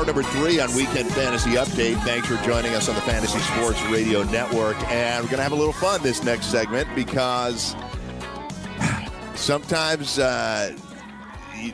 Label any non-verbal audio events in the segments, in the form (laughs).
Hour number three on Weekend Fantasy Update. Thanks for joining us on the Fantasy Sports Radio Network. And we're going to have a little fun this next segment because (sighs) sometimes uh,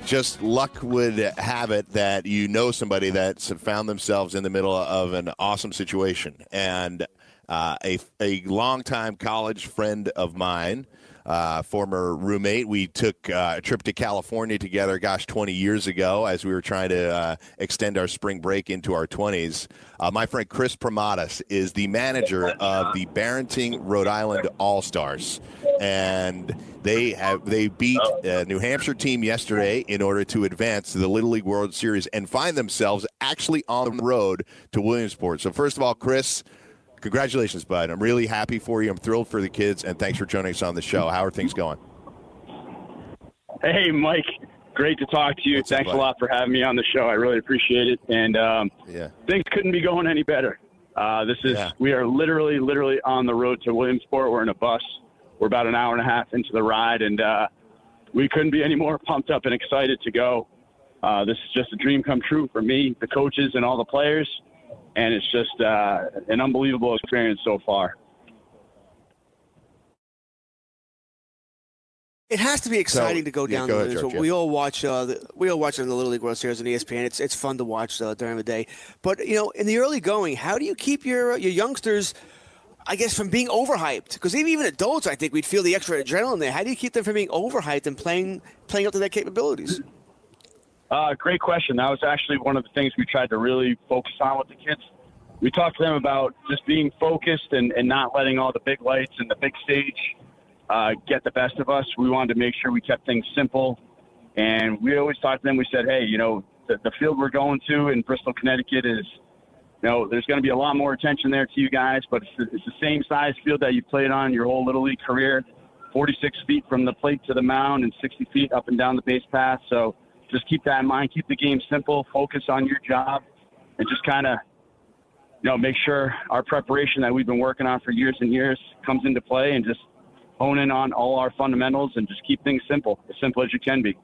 just luck would have it that you know somebody that's found themselves in the middle of an awesome situation. And uh, a, a longtime college friend of mine uh, former roommate. We took uh, a trip to California together, gosh, 20 years ago, as we were trying to uh, extend our spring break into our 20s. Uh, my friend Chris Pramatis is the manager of the Barrington, Rhode Island All Stars, and they have they beat a New Hampshire team yesterday in order to advance to the Little League World Series and find themselves actually on the road to Williamsport. So, first of all, Chris. Congratulations, bud. I'm really happy for you. I'm thrilled for the kids, and thanks for joining us on the show. How are things going? Hey, Mike. Great to talk to you. What's up, Thanks a lot for having me on the show. I really appreciate it. And um, Yeah. things couldn't be going any better. Uh, this is Yeah. we are literally, literally on the road to Williamsport. We're in a bus. We're about an hour and a half into the ride, and uh, we couldn't be any more pumped up and excited to go. Uh, this is just a dream come true for me, the coaches, and all the players. And it's just uh, an unbelievable experience so far. It has to be exciting to go yeah, down go the ahead, George, yeah. We all watch. Uh, the, we all watch on the Little League World Series on ESPN. It's it's fun to watch uh, during the day. But you know, in the early going, how do you keep your uh, your youngsters? I guess from being overhyped, because even even adults, I think we'd feel the extra adrenaline there. How do you keep them from being overhyped and playing playing up to their capabilities? Uh, great question. That was actually one of the things we tried to really focus on with the kids. We talked to them about just being focused and, and not letting all the big lights and the big stage uh, get the best of us. We wanted to make sure we kept things simple. And we always talked to them, we said, hey, you know, the, the field we're going to in Bristol, Connecticut is, you know, there's going to be a lot more attention there to you guys, but it's the, it's the same size field that you played on your whole Little League career 46 feet from the plate to the mound and 60 feet up and down the base path. So just keep that in mind. Keep the game simple. Focus on your job, and just kind of, you know, make sure our preparation that we've been working on for years and years comes into play, and just hone in on all our fundamentals and just keep things simple, as simple as you can be.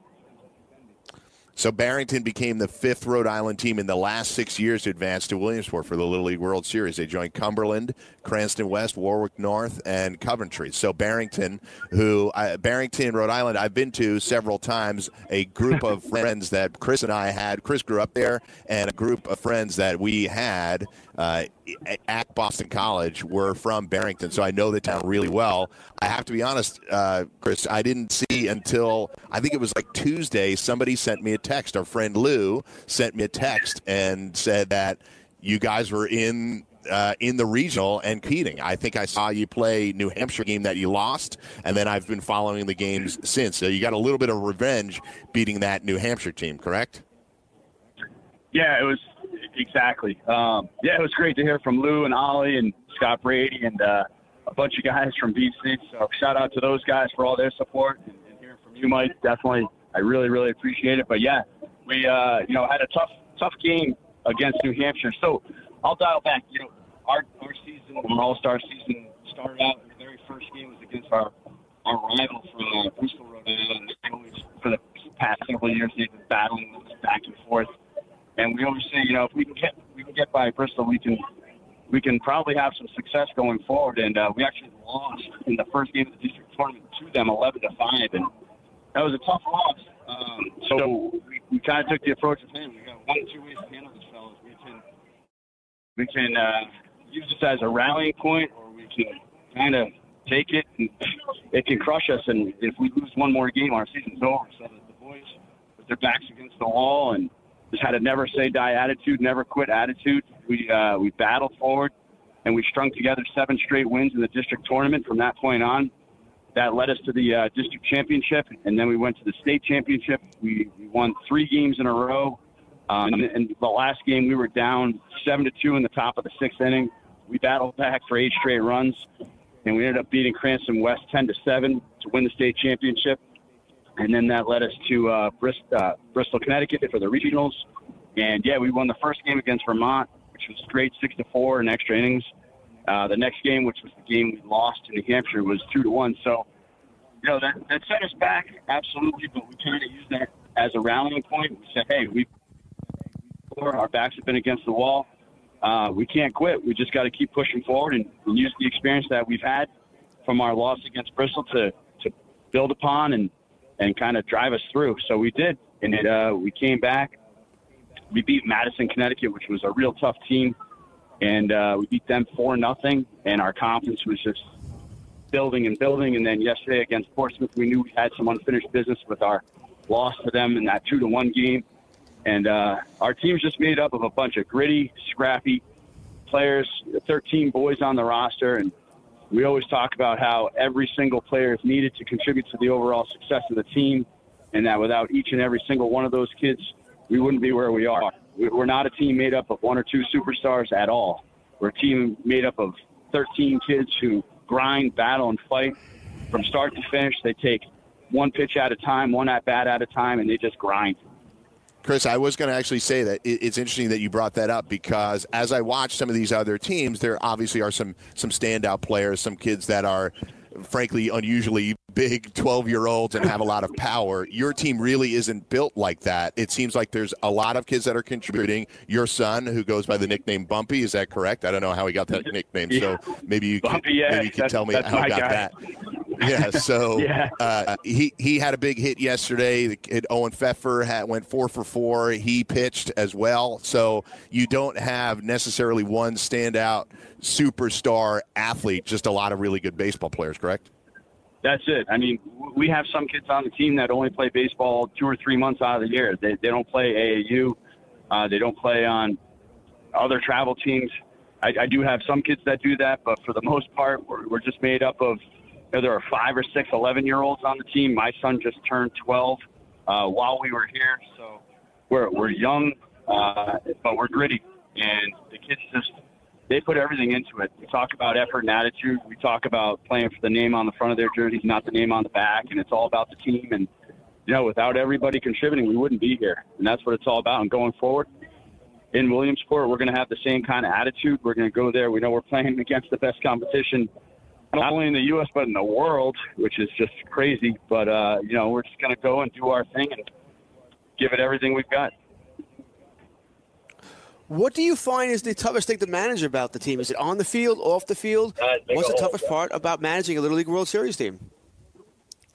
So Barrington became the fifth Rhode Island team in the last six years to advance to Williamsport for the Little League World Series. They joined Cumberland, Cranston West, Warwick North, and Coventry. So Barrington, who uh, Barrington, Rhode Island, I've been to several times. A group of (laughs) friends that Chris and I had. Chris grew up there, and a group of friends that we had uh, at Boston College were from Barrington. So I know the town really well. I have to be honest, uh, Chris. I didn't see until I think it was like Tuesday. Somebody sent me a text. Our friend Lou sent me a text and said that you guys were in uh, in the regional and Keating. I think I saw you play New Hampshire game that you lost, and then I've been following the games since. So you got a little bit of revenge beating that New Hampshire team, correct? Yeah, it was exactly. Um, yeah, it was great to hear from Lou and Ollie and Scott Brady and uh, a bunch of guys from BC. So shout out to those guys for all their support and, and hearing from you, Mike. Definitely, I really, really appreciate it. But yeah, we uh, you know had a tough, tough game against New Hampshire. So I'll dial back. You know, our our season, our All Star season started out. The very first game was against our our rival from uh, Bristol, Rhode Island. For the past several years, they've been battling back and forth. And we always say, you know, if we can get we can get by Bristol, we can we can probably have some success going forward. And uh, we actually lost in the first game of the district tournament to them, eleven to five, and that was a tough loss. Um, so we, kind of took the approach of, hey, we got one, or two ways to handle this, fellas. We can we can uh, use this as a rallying point, or we can kind of take it and it can crush us. And if we lose one more game, our season's over. So the boys, with their backs against the wall and just had a never say die attitude, never quit attitude, we uh, we battled forward and we strung together seven straight wins in the district tournament from that point on. That led us to the uh, district championship, and then we went to the state championship. We, we won three games in a row. Um, and, and the last game, we were down seven to two in the top of the sixth inning. We battled back for eight straight runs, and we ended up beating Cranston West ten to seven to win the state championship. And then that led us to uh, Bristol, uh, Bristol, Connecticut for the regionals. And yeah, we won the first game against Vermont, which was straight six to four in extra innings. Uh, the next game, which was the game we lost to New Hampshire, was two to one. So, you know, that, that set us back absolutely, but we kind of used that as a rallying point. We said, hey, we our backs have been against the wall. Uh, we can't quit. We just got to keep pushing forward and, and use the experience that we've had from our loss against Bristol to, to build upon and, and kind of drive us through. So we did, and it, uh, we came back. We beat Madison, Connecticut, which was a real tough team, and uh, we beat them four nothing. And our confidence was just building and building. And then yesterday against Portsmouth, we knew we had some unfinished business with our loss to them in that two to one game. And uh, our team's just made up of a bunch of gritty, scrappy players, 13 boys on the roster. And we always talk about how every single player is needed to contribute to the overall success of the team. And that without each and every single one of those kids, we wouldn't be where we are. We- We're not a team made up of one or two superstars at all. We're a team made up of 13 kids who grind, battle, and fight from start to finish. They take one pitch at a time, one at bat at a time, and they just grind. Chris, I was going to actually say that it's interesting that you brought that up because as I watch some of these other teams, there obviously are some some standout players, some kids that are frankly unusually big 12 year olds and have a lot of power. Your team really isn't built like that. It seems like there's a lot of kids that are contributing. Your son, who goes by the nickname Bumpy, is that correct? I don't know how he got that nickname, so maybe you can, yeah, maybe you can tell me how he got guy. that. Yeah, so (laughs) Yeah. uh, he he had a big hit yesterday. The kid Owen Pfeffer had, went four for four. He pitched as well. So you don't have necessarily one standout superstar athlete. Just a lot of really good baseball players. Correct? That's it. I mean, we have some kids on the team that only play baseball two or three months out of the year. They, they don't play AAU. Uh, they don't play on other travel teams. I, I do have some kids that do that, but for the most part, we're, we're just made up of you know, there are five or six 11 year olds on the team. My son just turned 12 uh, while we were here, so we're, we're young, uh, but we're gritty. And the kids just they put everything into it. We talk about effort and attitude. We talk about playing for the name on the front of their jerseys, not the name on the back, and it's all about the team. And you know, without everybody contributing, we wouldn't be here. And that's what it's all about. And going forward in Williamsport, we're going to have the same kind of attitude. We're going to go there. We know we're playing (laughs) against the best competition, not only in the U.S. but in the world, which is just crazy. But uh, you know, we're just going to go and do our thing and give it everything we've got. What do you find is the toughest thing to manage about the team? Is it on the field, off the field? What's the toughest part about managing a Little League World Series team?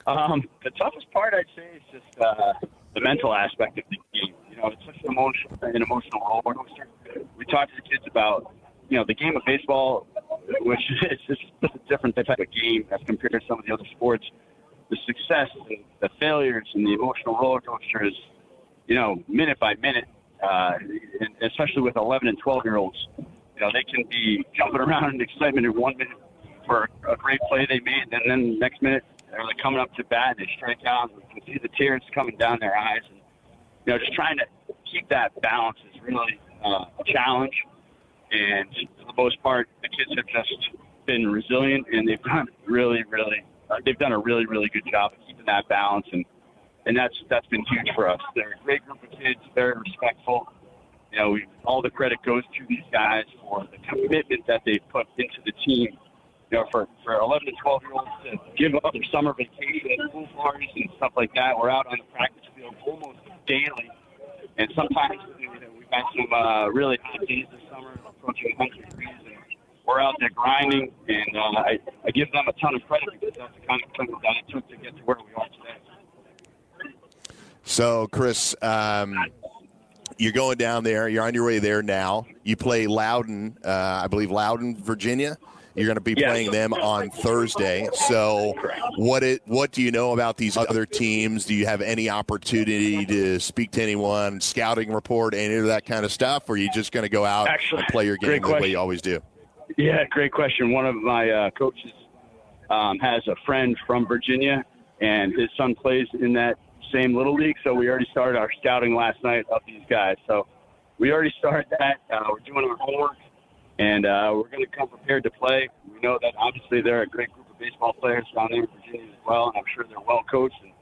Um, the toughest part, I'd say, is just uh, the mental aspect of the game. You know, it's such an emotional, an emotional roller coaster. We talk to the kids about, you know, the game of baseball, which (laughs) is just a different type of game as compared to some of the other sports. The success, and the failures, and the emotional roller coaster is, you know, minute by minute. Uh, and especially with 11 and 12 year olds, you know, they can be jumping around in excitement in one minute for a great play they made, and then next minute they're like coming up to bat and they strike out. And you can see the tears coming down their eyes, and you know, just trying to keep that balance is really uh, a challenge. And for the most part, the kids have just been resilient, and they've done really, really, uh, they've done a really, really good job of keeping that balance, and and that's that's been huge for us. They're a great group of kids, very respectful. You know, we, all the credit goes to these guys for the commitment that they've put into the team. You know, for, for 11 to 12 year olds to give up their summer vacation at pool parties and stuff like that. We're out on the practice field almost daily. And sometimes you know, we've had some uh, really hot days this summer, approaching 100 degrees. And we're out there grinding. And uh, I, I give them a ton of credit because that's the kind of commitment that it took to get to where we are today. So, Chris, um, you're going down there. You're on your way there now. You play Loudoun, uh, I believe Loudoun, Virginia. You're going to be Yes. playing them on Thursday. So, what it what do you know about these other teams? Do you have any opportunity to speak to anyone, scouting report, any of that kind of stuff, or are you just going to go out Actually, and play your game the way you always do? Yeah, great question. One of my uh, coaches um, has a friend from Virginia, and his son plays in that same little league. So we already started our scouting last night of these guys. So we already started that. Uh, we're doing our homework, and uh, we're going to come prepared to play. We know that obviously they're a great group of baseball players down there in Virginia as well, and I'm sure they're well coached. And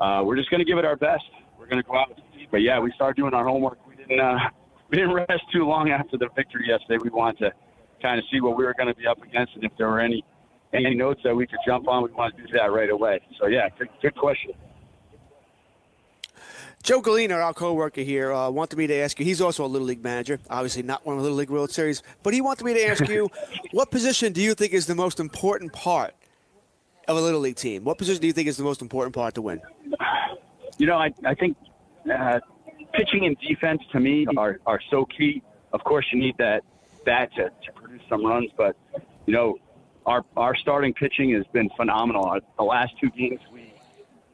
uh, we're just going to give it our best. We're going to go out and compete. But yeah, we started doing our homework. We didn't uh, (laughs) we didn't rest too long after the victory yesterday. We wanted to kind of see what we were going to be up against, and if there were any any notes that we could jump on, we want to do that right away. So yeah, good, good question. Joe Galena, our co-worker here, uh, wanted me to ask you. He's also a little league manager, obviously not one of the little league World Series, but he wanted me to ask you, (laughs) what position do you think is the most important part of a little league team? What position do you think is the most important part to win? You know, I, I think uh, pitching and defense to me are, are so key. Of course, you need that bat to, to produce some runs, but you know, our our starting pitching has been phenomenal. Our- The last two games we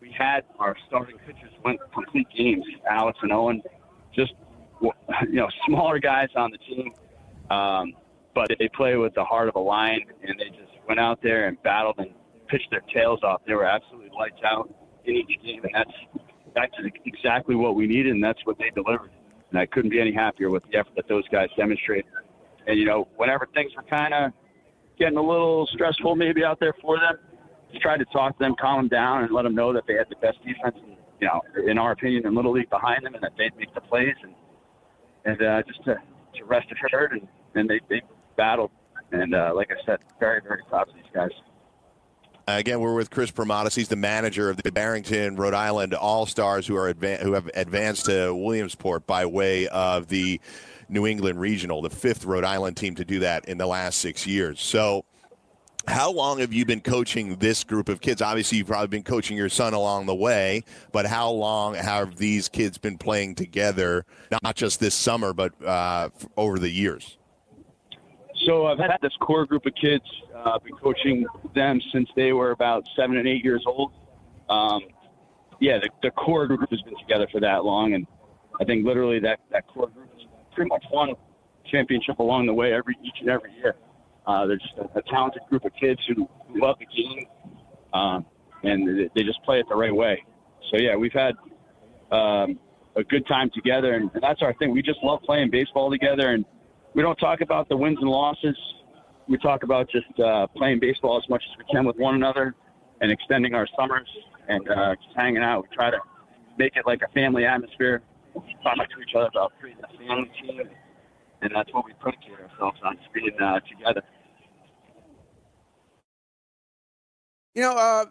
we had our starting pitchers went complete games. Alex and Owen, just you know, smaller guys on the team, um, but they play with the heart of a lion, and they just went out there and battled and pitched their tails off. They were absolutely lights out in each game, and that's that's exactly what we needed, and that's what they delivered. And I couldn't be any happier with the effort that those guys demonstrated. And you know, whenever things were kind of getting a little stressful, maybe out there for them, just tried to talk to them, calm them down, and let them know that they had the best defense, in, you know, in our opinion, in little league behind them, and that they'd make the plays, and and uh, just to, to rest assured, and, and they they battled. And uh, like I said, very very proud of these guys. Again, we're with Chris Pramatis. He's the manager of the Barrington, Rhode Island All Stars, who are advan- who have advanced to Williamsport by way of the New England Regional, the fifth Rhode Island team to do that in the last six years. So, how long have you been coaching this group of kids? Obviously, you've probably been coaching your son along the way, but how long have these kids been playing together? Not just this summer, but uh, over the years. So I've had this core group of kids. Uh, I've been coaching them since they were about seven and eight years old. Um, yeah, the, the core group has been together for that long, and I think literally that, that core group has pretty much won championship along the way every each and every year. Uh, they're just a, a talented group of kids who, love the game, um, and they, just play it the right way. So yeah, we've had um, a good time together, and, and that's our thing. We just love playing baseball together, and we don't talk about the wins and losses. We talk about just uh, playing baseball as much as we can with one another and extending our summers and uh, just hanging out. We try to make it like a family atmosphere. We talk to each other about creating a family team, and that's what we predicate ourselves on, being uh, together. You know, uh,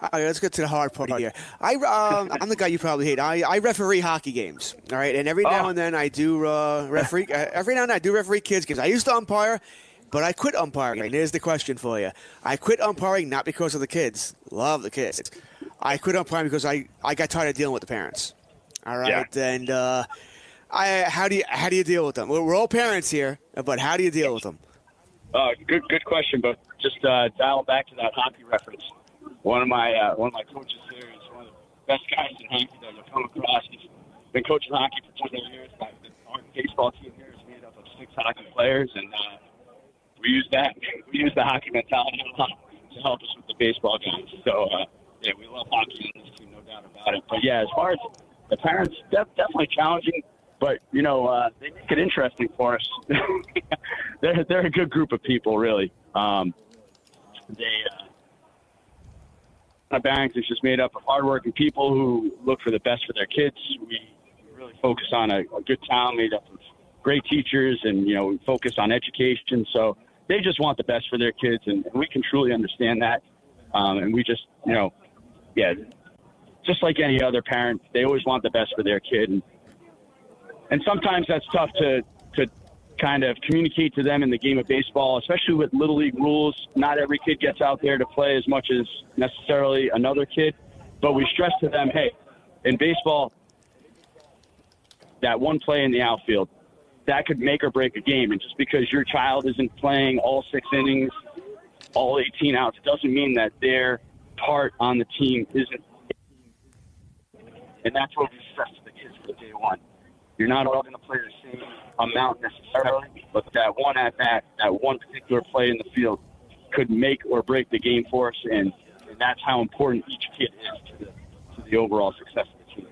all right, let's get to the hard part here. I, um, I'm the guy you probably hate. I, I referee hockey games, all right, and every now Oh. and then I do uh, referee. uh, every now and then I do referee kids games. I used to umpire, but I quit umpiring. And here's the question for you: I quit umpiring not because of the kids. Love the kids. I quit umpiring because I, I got tired of dealing with the parents. All right, and uh, I how do you how do you deal with them? We're all parents here, but how do you deal with them? Uh, good, good question. But just uh, dial back to that hockey reference. One of my uh, one of my coaches here is one of the best guys in hockey that I've come across. He's been coaching hockey for 20 years. But Our baseball team here is made up of six hockey players, and uh, we use that. We use the hockey mentality to help us with the baseball guys. So uh, yeah, we love hockey in this team, no doubt about it. But yeah, as far as the parents, def- definitely challenging. But you know, uh, they make it interesting for us. (laughs) they're they're a good group of people, really. Um, they uh, Barrington's just made up of hardworking people who look for the best for their kids. We really focus on a, a good town made up of great teachers, and you know, we focus on education. So they just want the best for their kids, and, and we can truly understand that. Um, and we just, you know, yeah, just like any other parent, they always want the best for their kid, and and sometimes that's tough to to kind of communicate to them in the game of baseball, especially with little league rules. Not every kid gets out there to play as much as necessarily another kid, but we stress to them, hey, in baseball, that one play in the outfield, that could make or break a game. And just because your child isn't playing all six innings, all 18 outs, doesn't mean that their part on the team isn't. And that's what we stress to the kids from day one. You're not all going to play the same amount necessarily, but that one at bat, that one particular play in the field could make or break the game for us. And, and that's how important each kid is to the, to the overall success of the team.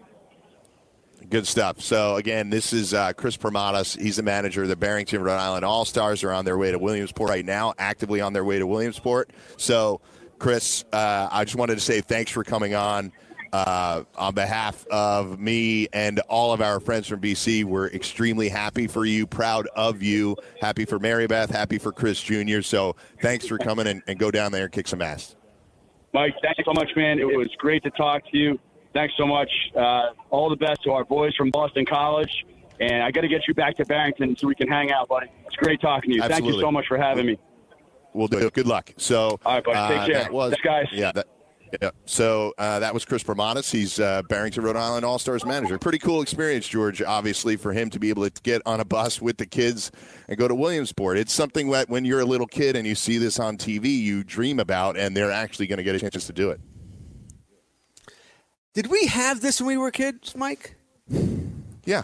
Good stuff. So again, this is uh, Chris Pramatis. He's the manager of the Barrington, Rhode Island All Stars. Are on their way to Williamsport right now, actively on their way to Williamsport. So, Chris, uh, I just wanted to say thanks for coming on. Uh, on behalf of me and all of our friends from BC, we're extremely happy for you, proud of you, happy for Mary Beth, happy for Chris Jr. So thanks for coming and, and go down there and kick some ass. Mike, thanks so much, man. It was great to talk to you. Thanks so much. Uh, all the best to our boys from Boston College. And I got to get you back to Barrington so we can hang out, buddy. It's great talking to you. Thank you so much for having me. We'll do it. Good luck. So, All right, buddy. Take uh, care. Was, Thanks, guys. Yeah. That, yeah. So uh, that was Chris Pramatis. He's uh, Barrington, Rhode Island All Stars manager. Pretty cool experience, George. Obviously, for him to be able to get on a bus with the kids and go to Williamsport. It's something that when you're a little kid and you see this on TV, you dream about, and they're actually going to get a chance to do it. Did we have this when we were kids, Mike? Yeah.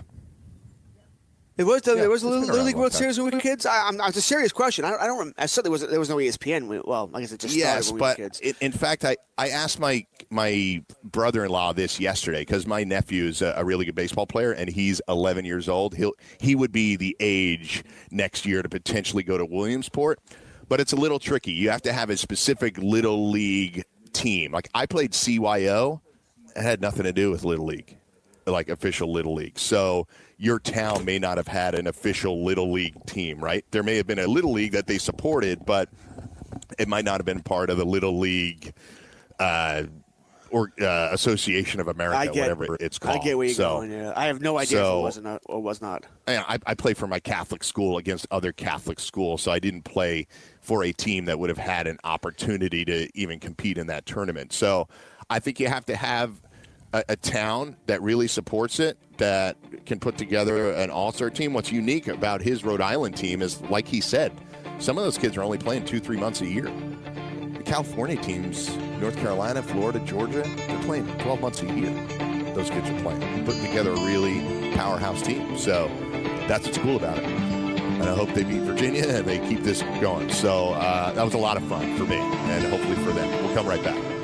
It was the, Yeah, there was a Little, Little League World time. Series when we were kids. I, I'm, it's a serious question. I don't. I don't. Rem- I certainly was. There was no ESPN. when- Well, I guess it just yes, but we were kids. in, in fact, I, I asked my my brother-in-law this yesterday because my nephew is a, a really good baseball player and he's 11 years old. He'll he would be the age next year to potentially go to Williamsport, but it's a little tricky. You have to have a specific little league team. Like I played CYO, it had nothing to do with little league, like official little league. So your town may not have had an official little league team, right? There may have been a little league that they supported, but it might not have been part of the little league uh, or uh, Association of America, get. whatever it's called. I get where you're so, going. Yeah, I have no idea if so- it was or not or was not. I, I play for my Catholic school against other Catholic schools, so I didn't play for a team that would have had an opportunity to even compete in that tournament. So I think you have to have a, a town that really supports it, that can put together an all-star team. What's unique about his Rhode Island team is, like he said, some of those kids are only playing two, three months a year. The California teams, North Carolina, Florida, Georgia, they're playing 12 months a year. Those kids are playing, putting together a really powerhouse team. So that's what's cool about it. And I hope they beat Virginia and they keep this going. So uh, that was a lot of fun for me and hopefully for them. We'll come right back.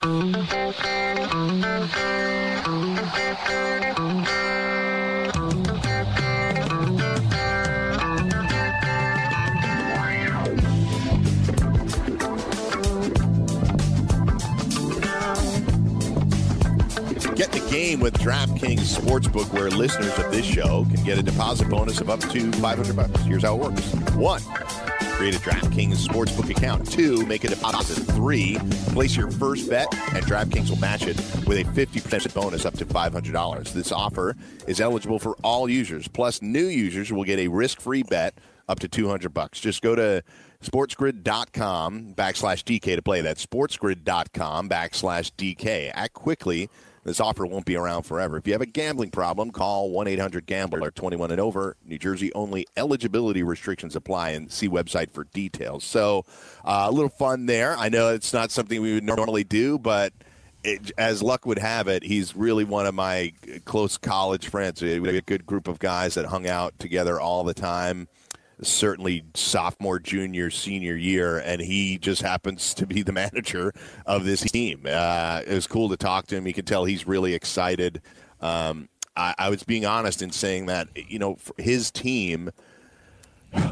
Get the game with DraftKings Sportsbook, where listeners of this show can get a deposit bonus of up to 500 bucks. Here's how it works: one, create a DraftKings Sportsbook account. Two, make a deposit. Three, place your first bet, and DraftKings will match it with a 50% bonus up to $500. This offer is eligible for all users. Plus, new users will get a risk-free bet up to 200 bucks. Just go to sportsgrid.com backslash DK to play. that. sportsgrid.com backslash DK. Act quickly. This offer won't be around forever. If you have a gambling problem, call 1 800 Gambler 21 and over. New Jersey only eligibility restrictions apply and see website for details. So, uh, a little fun there. I know it's not something we would normally do, but it, as luck would have it, he's really one of my close college friends. We have a good group of guys that hung out together all the time certainly sophomore, junior, senior year, and he just happens to be the (laughs) manager of this team. Uh, it was cool to talk to him. You can tell he's really excited. Um, I, I was being honest in saying that, you know, his team.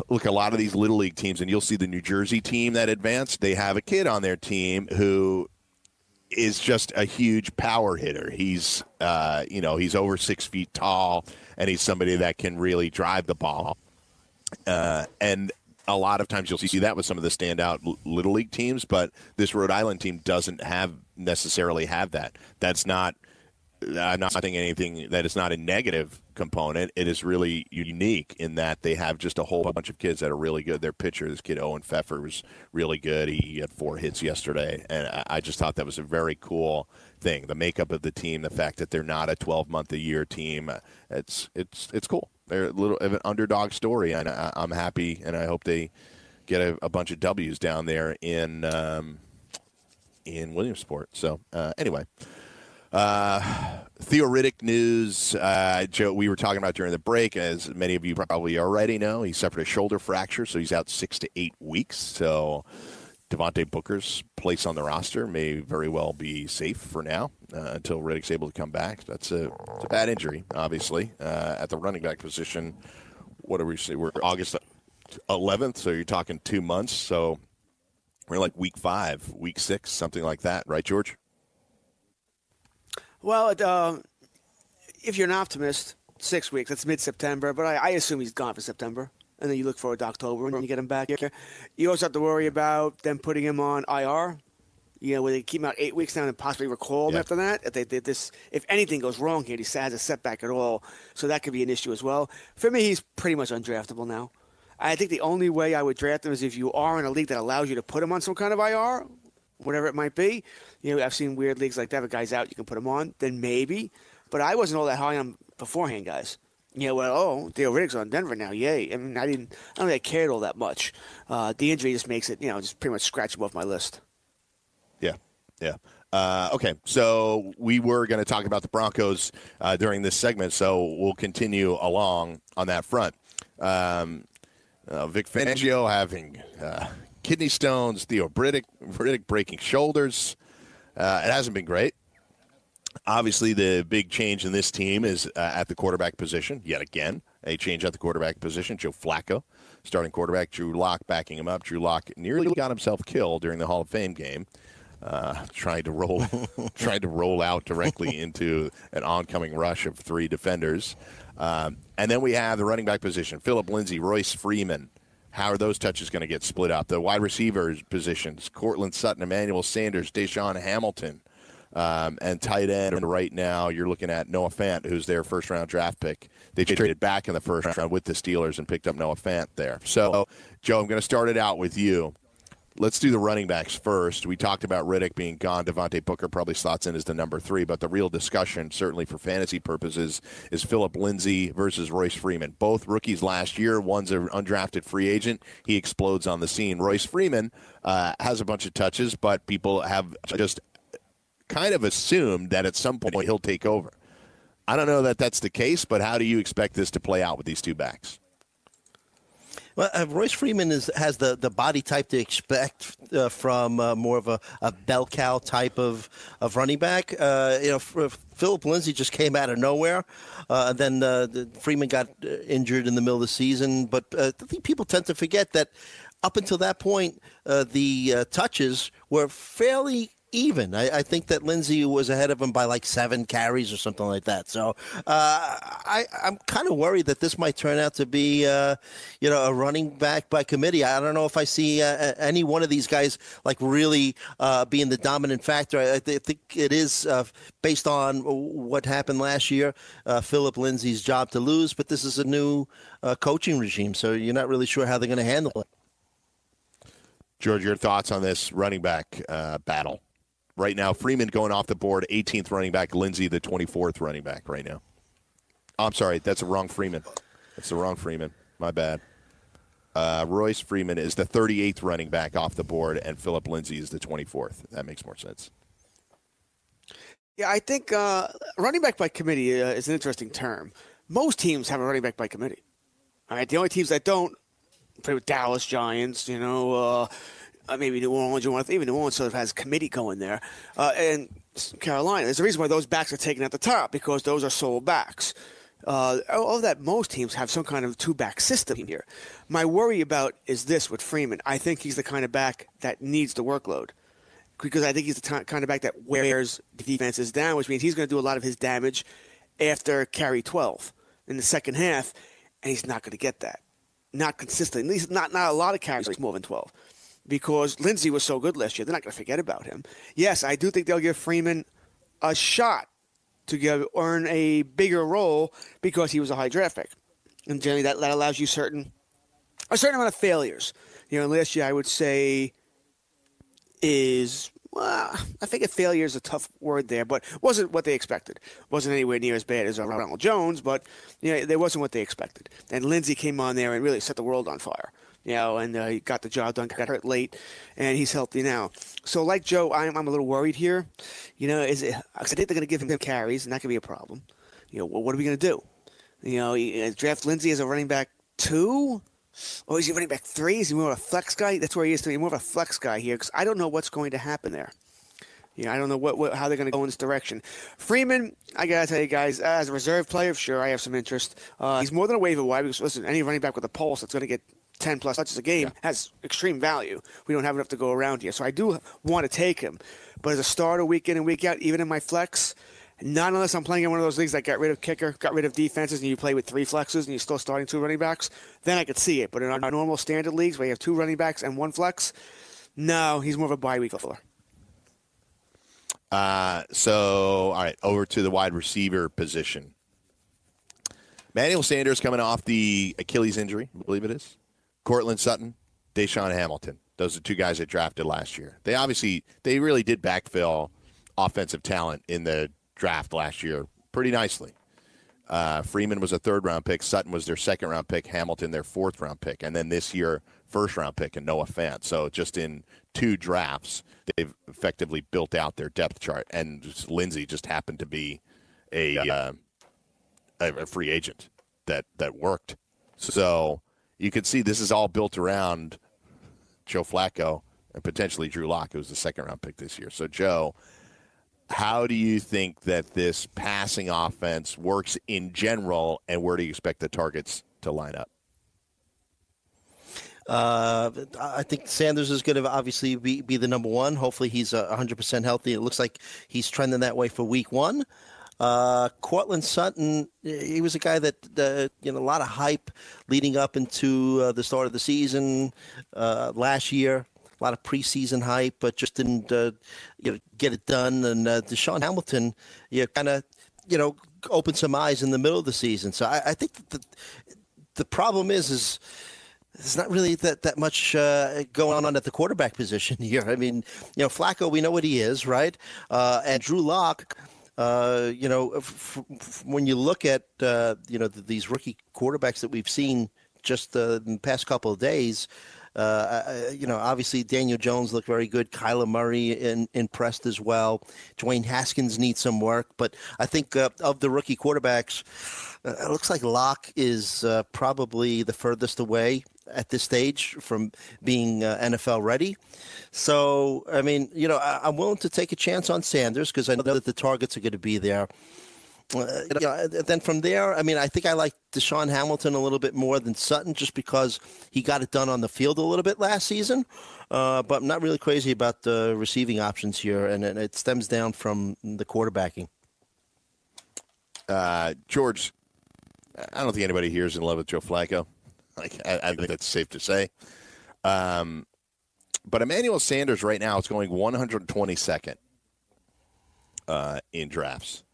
Look, a lot of these little league teams, and you'll see the New Jersey team that advanced. They have a kid on their team who is just a huge power hitter. He's, uh, you know, he's over six feet tall, and he's somebody that can really drive the ball. Uh, and a lot of times you'll see that with some of the standout little league teams, but this Rhode Island team doesn't have necessarily have that. That's not. I'm not saying anything that is not a negative component. It is really unique in that they have just a whole bunch of kids that are really good. Their pitcher, this kid Owen Pfeffer, was really good. He had four hits yesterday, and I- just thought that was a very cool thing. The makeup of the team, the fact that they're not a 12 month a year team, uh, it's it's it's cool. They're a little of an underdog story, and I, I'm happy, and I hope they get a, a bunch of W's down there in um, in Williamsport. So uh, anyway. Uh, Theo Riddick news. Uh, Joe, we were talking about during the break, as many of you probably already know, he suffered a shoulder fracture, so he's out six to eight weeks. So Devontae Booker's place on the roster may very well be safe for now uh, until Riddick's able to come back. That's a, a bad injury, obviously, uh, at the running back position. What do we say? We're August 11th, so you're talking two months. So we're like week five, week six, something like that, right, George? Well, um, if you're an optimist, six weeks. That's mid-September, but I, I assume he's gone for September. And then you look forward to October when you get him back here. You also have to worry about them putting him on IR. You know, where they keep him out eight weeks now and possibly recall him Yeah. after that. If they did this, if anything goes wrong here, he has a setback at all, so that could be an issue as well. For me, he's pretty much undraftable now. I think the only way I would draft him is if you are in a league that allows you to put him on some kind of IR, whatever it might be. You know, I've seen weird leagues like that. If a guy's out, you can put him on. Then maybe. But I wasn't all that high on beforehand, guys. Know, well, oh, Theo Riddick's on Denver now. Yay. I mean, I didn't, I don't think I cared all that much. Uh, the injury just makes it, you know, just pretty much scratch him off my list. Yeah, yeah. Uh, okay, so we were going to talk about the Broncos uh, during this segment, so we'll continue along on that front. Um, uh, Vic Fangio having uh, kidney stones, Theo Riddick, Riddick breaking shoulders. Uh, it hasn't been great. Obviously, the big change in this team is uh, at the quarterback position yet again. A change at the quarterback position. Joe Flacco, starting quarterback. Drew Lock backing him up. Drew Lock nearly got himself killed during the Hall of Fame game, uh, trying to roll, (laughs) tried to roll out directly (laughs) into an oncoming rush of three defenders. Um, and then we have the running back position: Philip Lindsay, Royce Freeman. How are those touches going to get split up? The wide receivers positions: Courtland Sutton, Emmanuel Sanders, DaeSean Hamilton. Um, and tight end right now, you're looking at Noah Fant, who's their first round draft pick. They traded back in the first round with the Steelers and picked up Noah Fant there. So, Joe, I'm going to start it out with you. Let's do the running backs first. We talked about Riddick being gone. Devontae Booker probably slots in as the number three, but the real discussion, certainly for fantasy purposes, is Philip Lindsay versus Royce Freeman. Both rookies last year. One's an undrafted free agent. He explodes on the scene. Royce Freeman uh, has a bunch of touches, but people have just kind of assumed that at some point he'll take over. I don't know that that's the case, but how do you expect this to play out with these two backs? Well, uh, Royce Freeman is, has the, the body type to expect uh, from uh, more of a, a bell cow type of, of running back. Uh, you know, Philip Lindsay just came out of nowhere. Uh, then uh, the Freeman got injured in the middle of the season. But I think people tend to forget that up until that point, the touches were fairly even. I, I think that Lindsay was ahead of him by like seven carries or something like that. So uh, I, I'm kind of worried that this might turn out to be, uh, you know, a running back by committee. I don't know if I see uh, any one of these guys like really uh, being the dominant factor. I, I th- think it is uh, based on what happened last year. Uh, Philip Lindsay's job to lose, but this is a new coaching regime, so you're not really sure how they're going to handle it. George, your thoughts on this running back battle? Right now, Freeman going off the board, 18th running back, Lindsay the 24th running back right now. I'm sorry, that's the wrong Freeman. That's the wrong Freeman. My bad. Uh, Royce Freeman is the 38th running back off the board, and Philip Lindsay is the 24th. That makes more sense. Yeah, I think uh, running back by committee uh, is an interesting term. Most teams have a running back by committee. All right, the only teams that don't play with Dallas Giants, you know, uh, maybe New Orleans, want even New Orleans sort of has committee going there, uh, and Carolina. There's a reason why those backs are taken at the top because those are sole backs. Uh, of that, most teams have some kind of two back system here. My worry about is this with Freeman. I think he's the kind of back that needs the workload. because I think he's the t- kind of back that wears defenses down, which means he's going to do a lot of his damage after carry 12 in the second half, and he's not going to get that. Not consistently. At least not, not a lot of carries more than 12 because Lindsay was so good last year. They're not going to forget about him. Yes, I do think they'll give Freeman a shot to give, earn a bigger role because he was a high draft pick. And generally, that, that allows you certain a certain amount of failures. You know, last year I would say is well, I think a failure is a tough word there, but wasn't what they expected. wasn't anywhere near as bad as Ronald Jones, but you know, there wasn't what they expected. And Lindsay came on there and really set the world on fire. You know, and uh, he got the job done. Got hurt late, and he's healthy now. So, like Joe, I'm, I'm a little worried here. You know, is it? 'cause I think they're going to give him carries, and that could be a problem. You know, what are we going to do? You know, uh, draft Lindsay as a running back two, or is he running back three? Is he more of a flex guy? That's where he is to me, more of a flex guy here, because I don't know what's going to happen there. You know, I don't know what, what how they're going to go in this direction. Freeman, I gotta tell you guys, as a reserve player, sure, I have some interest. Uh, he's more than a waiver wire because listen, any running back with a pulse that's going to get ten plus touches a game has extreme value. We don't have enough to go around here, so I do want to take him. But as a starter, week in and week out, even in my flex, not unless I'm playing in one of those leagues that got rid of kicker, got rid of defenses, and you play with three flexes and you're still starting two running backs, then I could see it. But in our normal standard leagues where you have two running backs and one flex, no, he's more of a bye week filler. Uh, so, all right, over to the wide receiver position. Manuel Sanders coming off the Achilles injury, I believe it is. Courtland Sutton, DaeSean Hamilton. Those are two guys that drafted last year. They obviously, they really did backfill offensive talent in the draft last year pretty nicely. Uh, Freeman was a third round pick. Sutton was their second round pick. Hamilton their fourth round pick, and then this year first round pick and Noah Fant. So just in two drafts, they've effectively built out their depth chart. And just, Lindsay just happened to be a, uh, a a free agent that that worked. So you can see this is all built around Joe Flacco and potentially Drew Lock, was the second round pick this year. So Joe, how do you think that this passing offense works in general, and where do you expect the targets to line up? Uh, I think Sanders is going to obviously be, be the number one. Hopefully, he's uh, 100% healthy. It looks like he's trending that way for week one. Uh, Courtland Sutton, he was a guy that, uh, you know, a lot of hype leading up into uh, the start of the season uh, last year. A lot of preseason hype, but just didn't uh, you know, get it done. And uh, DaeSean Hamilton, you kind of, you know, opened some eyes in the middle of the season. So I, I think the, the problem is, is there's not really that that much uh, going on at the quarterback position (laughs) here. I mean, you know, Flacco, we know what he is, right? Uh, and Drew Lock, uh, you know, f- f- when you look at uh, you know th- these rookie quarterbacks that we've seen just uh, the past couple of days. Uh, uh, you know, obviously Daniel Jones looked very good. Kyler Murray in, impressed as well. Dwayne Haskins needs some work, but I think uh, of the rookie quarterbacks, uh, it looks like Lock is uh, probably the furthest away at this stage from being uh, NFL ready. So, I mean, you know, I, I'm willing to take a chance on Sanders because I know that the targets are going to be there. Uh, you know, then from there, I mean, I think I like DaeSean Hamilton a little bit more than Sutton just because he got it done on the field a little bit last season. Uh, but I'm not really crazy about the receiving options here, and, and it stems down from the quarterbacking. Uh, George, I don't think anybody here is in love with Joe Flacco. Like I, I think that's safe to say. Um, but Emmanuel Sanders right now is going 122nd uh, in drafts.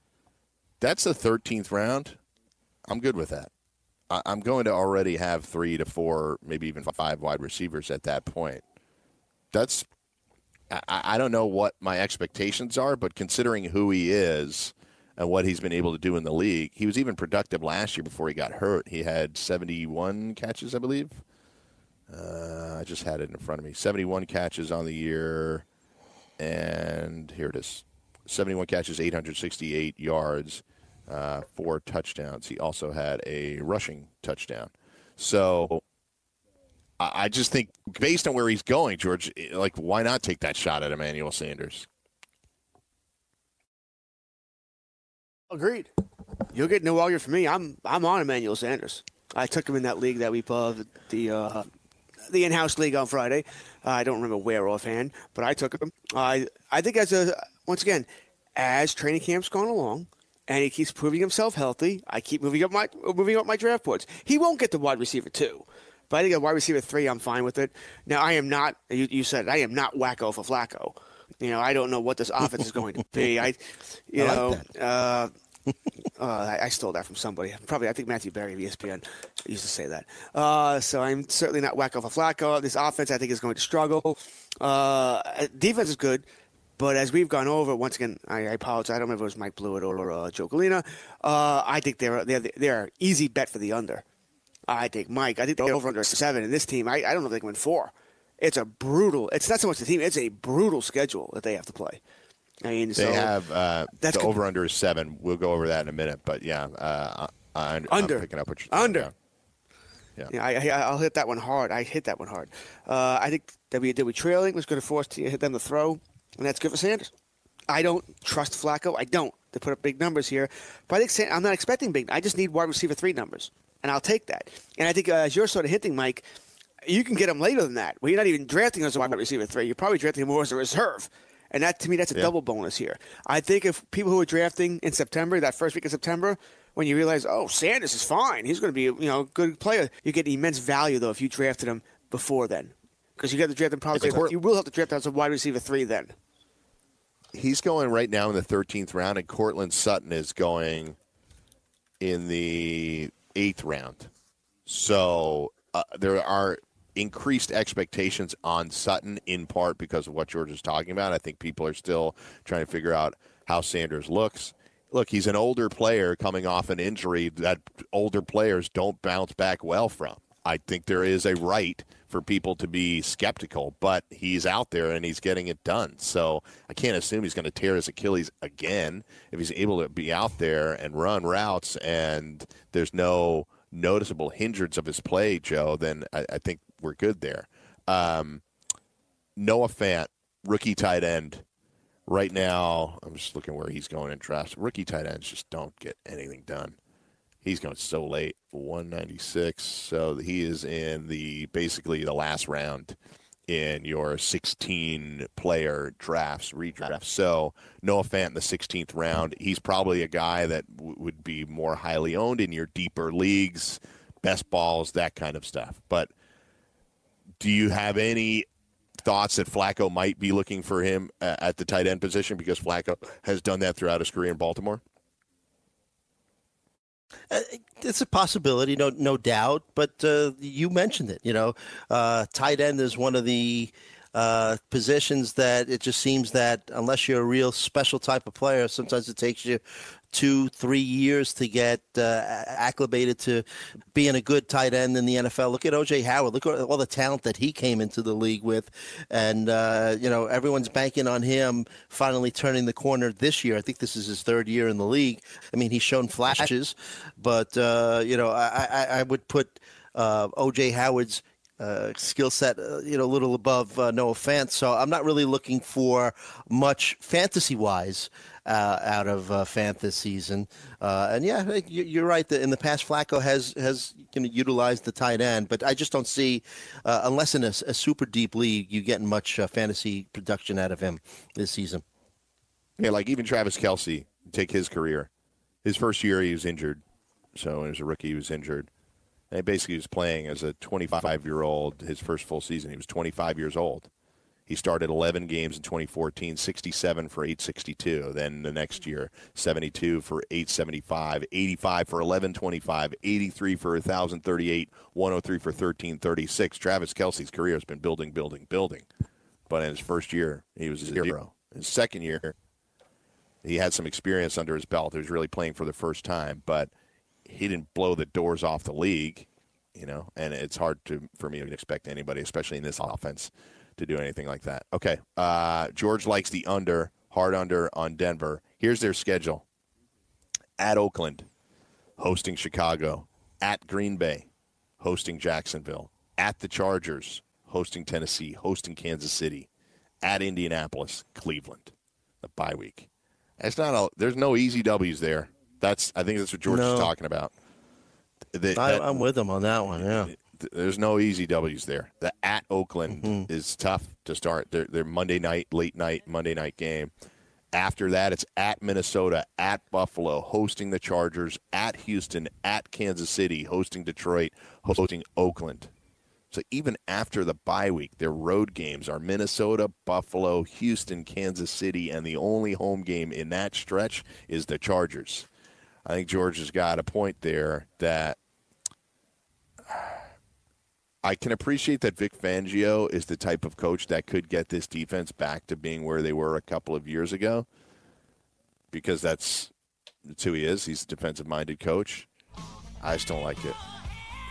That's the 13th round. I'm good with that. I, I'm going to already have three to four, maybe even five wide receivers at that point. That's I, I don't know what my expectations are, but considering who he is and what he's been able to do in the league, he was even productive last year before he got hurt. He had 71 catches, I believe. Uh, I just had it in front of me. 71 catches on the year, and here it is 71 catches, 868 yards, uh, four touchdowns. He also had a rushing touchdown. So I just think, based on where he's going, George, like, why not take that shot at Emmanuel Sanders? Agreed. You'll get no argument from me. I'm I'm on Emmanuel Sanders. I took him in that league that we played the uh, the in-house league on Friday. Uh, I don't remember where offhand, but I took him. I I think as a once again, as training camp's gone along, and he keeps proving himself healthy, I keep moving up my moving up my draft boards. He won't get the wide receiver two, but I think at wide receiver three, I'm fine with it. Now I am not. You, you said I am not wacko for Flacco. You know, I don't know what this offense is going to be. I, (laughs) you I like know, uh, uh, (laughs) I, I stole that from somebody. Probably, I think Matthew Berry of ESPN used to say that. Uh, so I'm certainly not wacko for Flacco. This offense, I think, is going to struggle. Uh, defense is good, but as we've gone over, once again, I, I apologize. I don't remember if it was Mike Blewett or uh, Joe Galena. Uh, I think they're they're they're easy bet for the under. I think Mike. I think they're over under seven. in this team, I, I don't know if they can win four. It's a brutal. It's not so much the team. It's a brutal schedule that they have to play. I mean, They so have uh, that's the over under is seven. We'll go over that in a minute, but yeah, uh, I, I'm Under. picking up what you're saying, Under. yeah. Yeah. Yeah, I, I, I'll hit that one hard. I hit that one hard. Uh, I think that we did we trailing was going to force to hit them to throw, and that's good for Sanders. I don't trust Flacco. I don't. They put up big numbers here, but I think San- I'm not expecting big. I just need wide receiver three numbers, and I'll take that. And I think uh, as you're sort of hinting, Mike, you can get him later than that. Well, you're not even drafting as a wide receiver three. You're probably drafting him more as a reserve. And that to me, that's a Yeah. double bonus here. I think if people who are drafting in September, that first week of September, when you realize, oh, Sanders is fine, he's going to be you know a good player, you get immense value though if you drafted him before then, because you got to draft him probably. You will have to draft him as a wide receiver three then. He's going right now in the 13th round, and Courtland Sutton is going in the eighth round. So uh, there are increased expectations on Sutton in part because of what George is talking about. I think people are still trying to figure out how Sanders looks. Look, he's an older player coming off an injury that older players don't bounce back well from. I think there is a right for people to be skeptical, but he's out there and he's getting it done. So I can't assume he's going to tear his Achilles again if he's able to be out there and run routes and there's no noticeable hindrance of his play, Joe, then I, I think we're good there. Um, Noah Fant, rookie tight end. Right now, I'm just looking where he's going in drafts. Rookie tight ends just don't get anything done. He's going so late, 196. So he is in the basically the last round in your 16 player drafts, redrafts. So Noah Fant in the 16th round. He's probably a guy that w- would be more highly owned in your deeper leagues, best balls, that kind of stuff. But do you have any thoughts that Flacco might be looking for him uh, at the tight end position because Flacco has done that throughout his career in Baltimore? Uh, It's a possibility, no, no doubt. But uh, you mentioned it. You know, uh, tight end is one of the uh, positions that it just seems that unless you're a real special type of player, sometimes it takes you two, three years to get uh, acclimated to being a good tight end in the NFL. Look at OJ Howard. Look at all the talent that he came into the league with, and uh, you know everyone's banking on him finally turning the corner this year. I think this is his third year in the league. I mean, he's shown flashes, but uh, you know I, I, I would put uh, OJ Howard's uh, skill set, uh, you know, a little above uh, Noah Fant. So I'm not really looking for much fantasy wise uh, out of uh, season. Uh, and yeah, you- you're right. That in the past, Flacco has has you know, utilized the tight end, but I just don't see, uh, unless in a, a super deep league, you getting much uh, fantasy production out of him this season. Yeah, like even Travis Kelce, take his career. His first year, he was injured. So he was a rookie, he was injured. And he basically was playing as a 25 year old. His first full season, he was 25 years old. He started 11 games in 2014, 67 for 862. Then the next year, 72 for 875, 85 for 1125, 83 for 1,038, 103 for 1336. Travis Kelce's career has been building, building, building. But in his first year, he was a zero. His second year, he had some experience under his belt. He was really playing for the first time, but he didn't blow the doors off the league, you know. And it's hard to for me to expect anybody, especially in this offense, to do anything like that. Okay, uh, George likes the under, hard under on Denver. Here's their schedule: at Oakland, hosting Chicago; at Green Bay, hosting Jacksonville; at the Chargers, hosting Tennessee; hosting Kansas City; at Indianapolis, Cleveland. The bye week. It's not a. There's no easy W's there. That's. I think that's what George No. is talking about. The- I, that- I'm with him on that one. Yeah. Th- there's no easy W's there. The at Oakland Mm-hmm. is tough to start. Their their Monday night, late night, Monday night game. After that, it's at Minnesota, at Buffalo, hosting the Chargers, at Houston, at Kansas City, hosting Detroit, hosting Oakland. So even after the bye week, their road games are Minnesota, Buffalo, Houston, Kansas City, and the only home game in that stretch is the Chargers. I think George has got a point there that I can appreciate that Vic Fangio is the type of coach that could get this defense back to being where they were a couple of years ago because that's, that's who he is. He's a defensive minded coach. I just don't like it.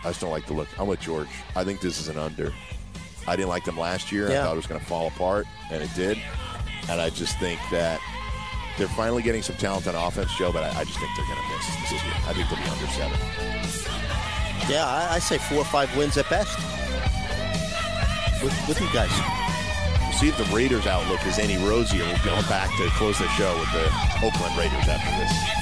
I just don't like the look. I'm with George. I think this is an under. I didn't like them last year. Yeah. I thought it was going to fall apart, and it did. And I just think that they're finally getting some talent on offense, Joe, but I, I just think they're going to miss this year. I think they'll be under seven. Yeah, I, I say four or five wins at best. With, with you guys. We'll see if the Raiders' outlook is any rosier. We'll go back to close the show with the Oakland Raiders after this.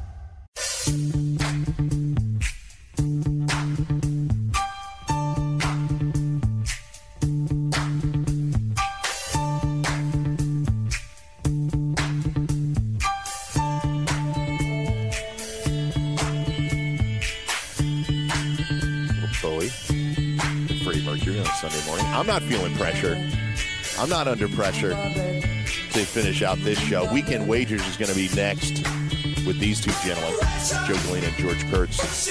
I'm not feeling pressure. I'm not under pressure to finish out this show. Weekend Wagers is going to be next with these two gentlemen, Joe Galena and George Kurtz.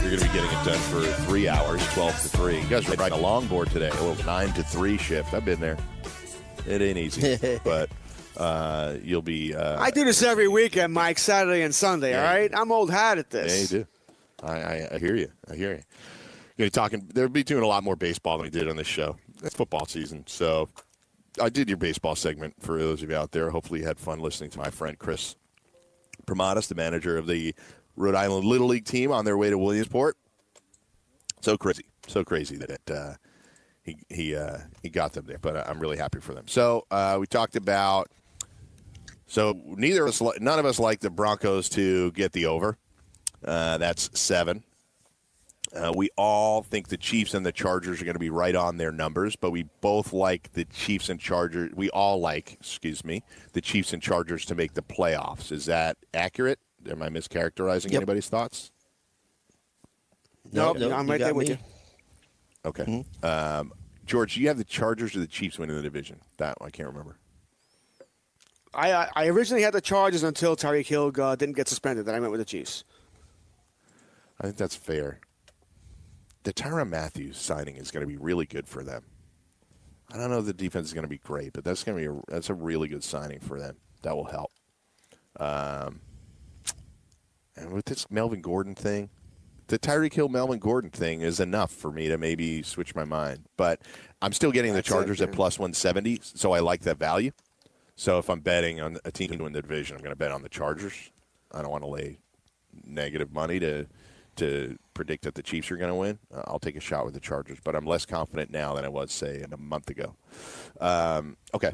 You're going to be getting it done for three hours, 12 to 3. You guys are riding a longboard today, a little 9 to 3 shift. I've been there. It ain't easy, (laughs) but uh, you'll be. Uh, I do this every weekend, Mike, Saturday and Sunday, Yeah. all right? I'm old hat at Yeah, you this. do. I, I, I hear you. I hear you. You're going to be talking. They'll be doing a lot more baseball than we did on this show. It's football season, so I did your baseball segment for those of you out there. Hopefully, you had fun listening to my friend Chris Pramatis, the manager of the Rhode Island Little League team, on their way to Williamsport. So crazy, so crazy that it, uh, he he uh, he got them there. But I'm really happy for them. So uh, we talked about. So neither of us, none of us like the Broncos to get the over. Uh, that's seven. Uh, we all think the Chiefs and the Chargers are going to be right on their numbers, but we both like the Chiefs and Chargers. We all like, excuse me, the Chiefs and Chargers to make the playoffs. Is that accurate? Am I mischaracterizing Yep. anybody's thoughts? Nope, No, I'm right there with me. you. Okay. Um, George, you have the Chargers or the Chiefs winning the division? That I can't remember. I, I I originally had the Chargers until Tyreek Hill uh, didn't get suspended. Then I went with the Chiefs. I think that's fair. The Tyrann Mathieu signing is going to be really good for them. I don't know if the defense is going to be great, but that's going to be a, that's a really good signing for them. That will help. Um, and with this Melvin Gordon thing, the Tyreek Hill Melvin Gordon thing is enough for me to maybe switch my mind. But I'm still getting That's the it, Chargers at plus 170, so I like that value. So if I'm betting on a team to win the division, I'm going to bet on the Chargers. I don't want to lay negative money to to predict that the Chiefs are going to win. Uh, I'll take a shot with the Chargers, but I'm less confident now than I was, say, a month ago. Um, okay.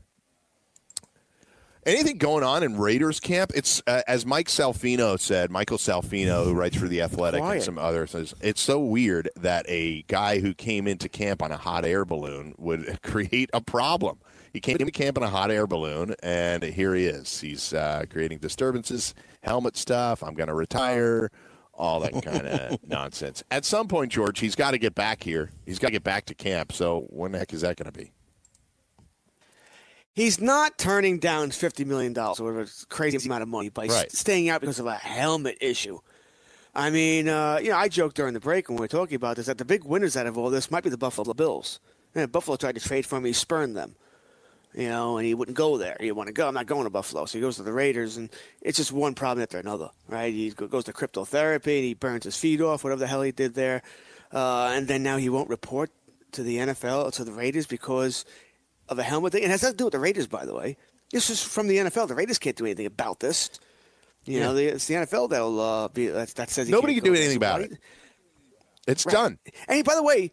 Anything going on in Raiders camp? It's uh, as Mike Salfino said, Michael Salfino, who writes for the Athletic and some others. says, It's so weird that a guy who came into camp on a hot air balloon would (laughs) create a problem. He came to camp on a hot air balloon, and here he is. He's uh, creating disturbances, helmet stuff. I'm going to retire, all that kind of (laughs) nonsense. At some point, George, he's got to get back here. He's got to get back to camp. So when the heck is that going to be? He's not turning down fifty million dollars or whatever crazy amount of money by Right. staying out because of a helmet issue. I mean, uh, you know, I joked during the break when we were talking about this that the big winners out of all this might be the Buffalo Bills. Yeah, Buffalo tried to trade for him, he spurned them. You know, and he wouldn't go there. He want to go. I'm not going to Buffalo, so he goes to the Raiders, and it's just one problem after another, right? He goes to cryotherapy, and he burns his feet off, whatever the hell he did there, uh, and then now he won't report to the NFL or to the Raiders because of a helmet thing. It has nothing to do with the Raiders, by the way. This is from the NFL. The Raiders can't do anything about this. You know, the, it's the NFL that'll uh, be that, that says he Nobody can't can do anything about it. It's Right. done. And by the way,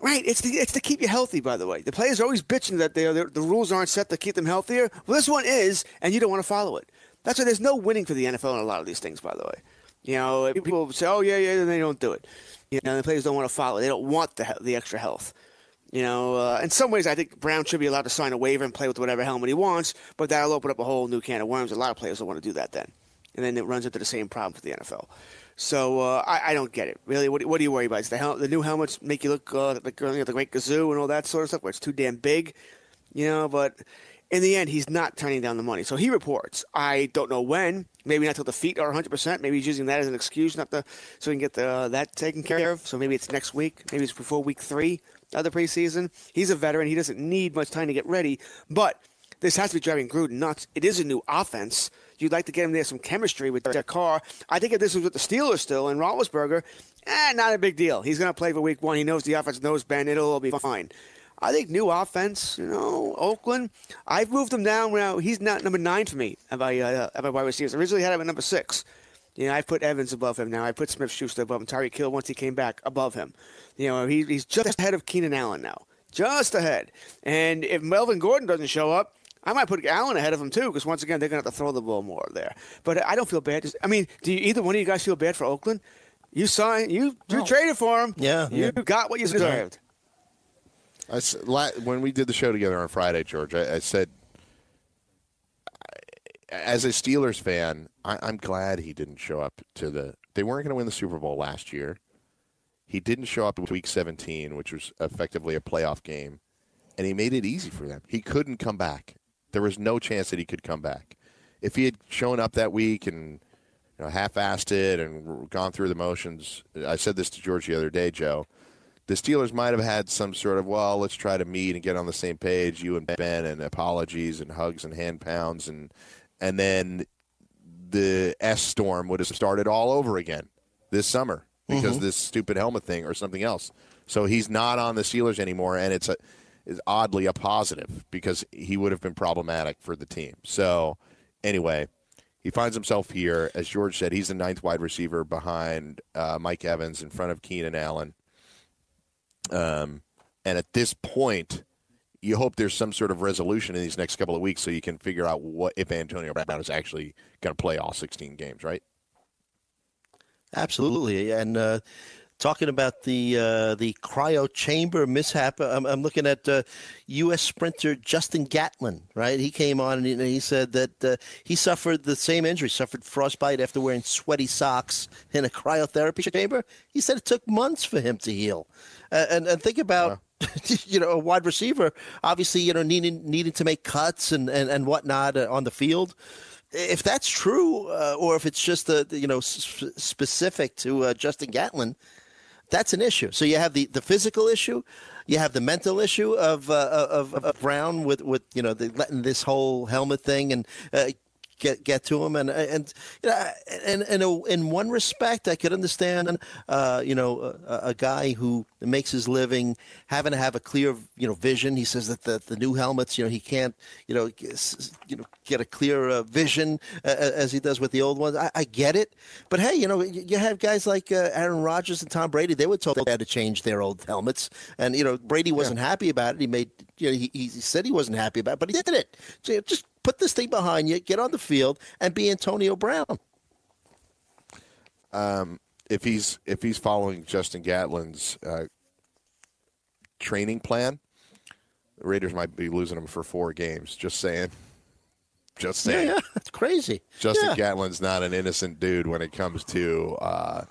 right, it's the, it's to keep you healthy. By the way, the players are always bitching that they the the rules aren't set to keep them healthier. Well, this one is, and you don't want to follow it. That's why there's no winning for the NFL in a lot of these things. By the way, you know, people say, "Oh yeah, yeah," and they don't do it. You know, the players don't want to follow. it. They don't want the the extra health. You know, uh, in some ways, I think Brown should be allowed to sign a waiver and play with whatever helmet he wants, but that'll open up a whole new can of worms. A lot of players don't want to do that then, and then it runs into the same problem for the NFL. So uh, I, I don't get it really. What, what do you worry about? Is the hel- the new helmets make you look uh, like you know, the Great Gazoo and all that sort of stuff, where it's too damn big, you know? But in the end, he's not turning down the money. So he reports. I don't know when. Maybe not till the feet are 100. percent Maybe he's using that as an excuse not to so he can get the, uh, that taken care of. So maybe it's next week. Maybe it's before week three of the preseason. He's a veteran. He doesn't need much time to get ready. But this has to be driving Gruden nuts. It is a new offense. You'd like to get him there some chemistry with Derek Carr. I think if this was with the Steelers still and Roethlisberger, eh, not a big deal. He's going to play for Week One. He knows the offense knows Ben. It'll all be fine. I think new offense. You know, Oakland. I've moved him down now. He's not number nine for me. Of my uh, my wide receivers. Originally had him at number six. You know, I put Evans above him now. I put Smith Schuster above him. Tyreek Hill once he came back above him. You know, he, he's just ahead of Keenan Allen now. Just ahead. And if Melvin Gordon doesn't show up, I might put Allen ahead of him too, because once again they're going to have to throw the ball more there. But I don't feel bad. I mean, do you, either one of you guys feel bad for Oakland? You signed, you you traded for him. Yeah, you yeah. got what you deserved. I s- la- when we did the show together on Friday, George, I, I said, as a Steelers fan, I, I'm glad he didn't show up to the. They weren't going to win the Super Bowl last year. He didn't show up in Week 17, which was effectively a playoff game, and he made it easy for them. He couldn't come back. There was no chance that he could come back. If he had shown up that week and you know, half-assed it and gone through the motions, I said this to George the other day, Joe the Steelers might have had some sort of well, let's try to meet and get on the same page, you and Ben, and apologies and hugs and hand pounds, and and then the S storm would have started all over again this summer because of this stupid helmet thing or something else. So he's not on the Steelers anymore, and it's a is oddly a positive because he would have been problematic for the team. So anyway. He finds himself here, as George said. He's the ninth wide receiver behind uh, Mike Evans, in front of Keenan Allen. Um, and at this point, you hope there's some sort of resolution in these next couple of weeks so you can figure out what if Antonio Brown is actually going to play all 16 games, right? Absolutely, and uh, talking about the uh, the cryo chamber mishap, I'm, I'm looking at uh, U.S. sprinter Justin Gatlin. Right, he came on and he, and he said that uh, he suffered the same injury, suffered frostbite after wearing sweaty socks in a cryotherapy chamber. He said it took months for him to heal, uh, and and think about. (laughs) you know, a wide receiver, obviously, you know, needing needing to make cuts and and, and whatnot uh, on the field if that's true, uh, or if it's just the, the, you know s- specific to uh, Justin Gatlin, that's an issue. So you have the, the physical issue, you have the mental issue of uh, of, of Brown with with you know the, letting this whole helmet thing and. Uh, Get, get to him and and you know and, and in one respect I could understand uh, you know a, a guy who makes his living having to have a clear you know vision. He says that the, the new helmets you know he can't you know you know get a clear uh, vision uh, as he does with the old ones. I, I get it, but hey, you know you, have guys like uh, Aaron Rodgers and Tom Brady. They were told they had to change their old helmets, and you know Brady wasn't happy about it. He made you know he, he said he wasn't happy about it, but he did it. So just put this thing behind you, get on the field, and be Antonio Brown. Um, if he's if he's following Justin Gatlin's uh, training plan, the Raiders might be losing him for four games. Just saying. Just saying. yeah, that's crazy. Justin yeah. Gatlin's not an innocent dude when it comes to uh,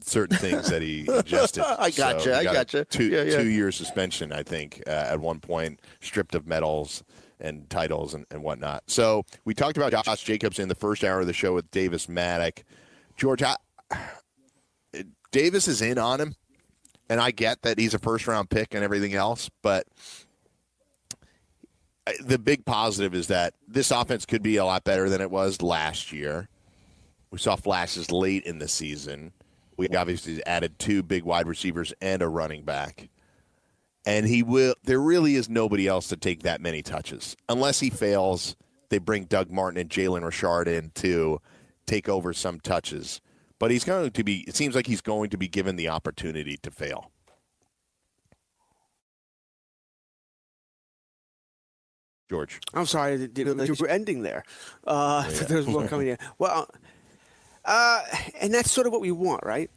certain things that he ingested. (laughs) I gotcha, he I got gotcha. Two Yeah, yeah. two year suspension, I think, uh, at one point, stripped of medals and titles and, and whatnot. So we talked about Josh Jacobs in the first hour of the show with Davis Mattek. George, I, Davis is in on him, and I get that he's a first round pick and everything else, but the big positive is that this offense could be a lot better than it was last year. We saw flashes late in the season. We obviously added two big wide receivers and a running back. And he will there really is nobody else to take that many touches. Unless he fails, they bring Doug Martin and Jalen Richard in to take over some touches. But he's going to be it seems like he's going to be given the opportunity to fail. George. I'm sorry, I didn't know you ending there. Uh, (laughs) There's more coming in. Well, uh, and that's sort of what we want, right?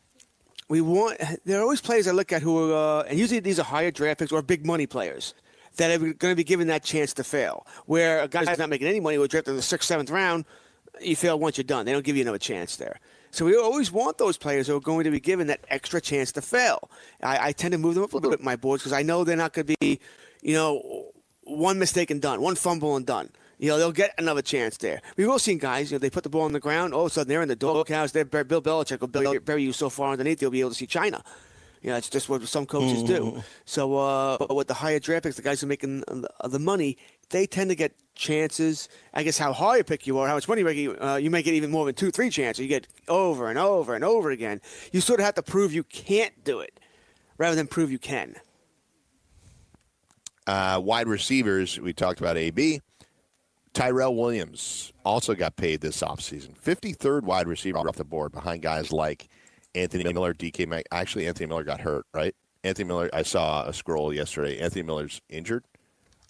We want. There are always players I look at who are, uh, and usually these are higher draft picks or big money players that are going to be given that chance to fail. Where a guy's not making any money, who drafted in the sixth, seventh round, you fail once you're done. They don't give you another chance there. So we always want those players who are going to be given that extra chance to fail. I, I tend to move them up a little bit in my boards because I know they're not going to be, you know, one mistake and done, one fumble and done. You know, they'll get another chance there. We've all seen guys, you know, they put the ball on the ground, all of a sudden they're in the doghouse. They're, Bill Belichick will bury, bury you so far underneath, you'll be able to see China. You know, it's just what some coaches do. So, uh, but with the higher draft picks, the guys who are making the, the money, they tend to get chances. I guess how high a pick you are, how much money you make, uh, you make it even more than two, three chances. You get over and over and over again. You sort of have to prove you can't do it rather than prove you can. Uh, wide receivers, we talked about AB. Tyrell Williams also got paid this offseason. 53rd wide receiver off the board behind guys like Anthony Miller, DK Mac. Actually, Anthony Miller got hurt, right? Anthony Miller, I saw a scroll yesterday. Anthony Miller's injured.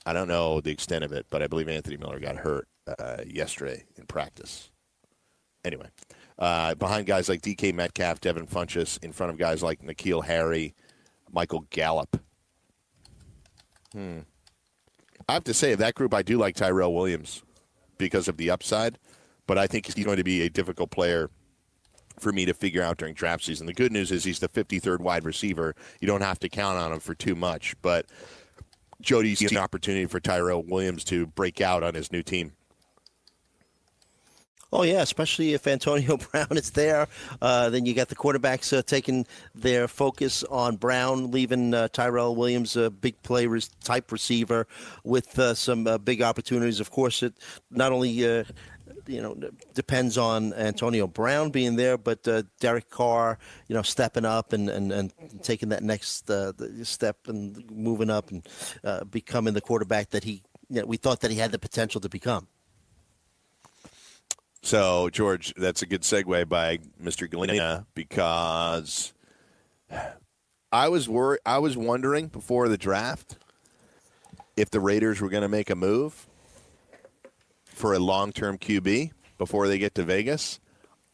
I don't know the extent of it, but I believe Anthony Miller got hurt uh, yesterday in practice. Anyway, uh, behind guys like DK Metcalf, Devin Funchess, in front of guys like N'Keal Harry, Michael Gallup. Hmm. I have to say, that group, I do like Tyrell Williams because of the upside, but I think he's going to be a difficult player for me to figure out during draft season. The good news is he's the 53rd wide receiver. You don't have to count on him for too much, but Jody sees an opportunity for Tyrell Williams to break out on his new team. Oh yeah, especially if Antonio (laughs) Brown is there, uh, then you got the quarterbacks uh, taking their focus on Brown, leaving uh, Tyrell Williams a big play res- type receiver with uh, some uh, big opportunities. Of course, it not only uh, you know depends on Antonio Brown being there, but uh, Derek Carr, you know, stepping up and and, and taking that next uh, step and moving up and uh, becoming the quarterback that he we thought that he had the potential to become. So, George, that's a good segue by Mr. Galena because I was wor- I was wondering before the draft if the Raiders were going to make a move for a long-term QB before they get to Vegas.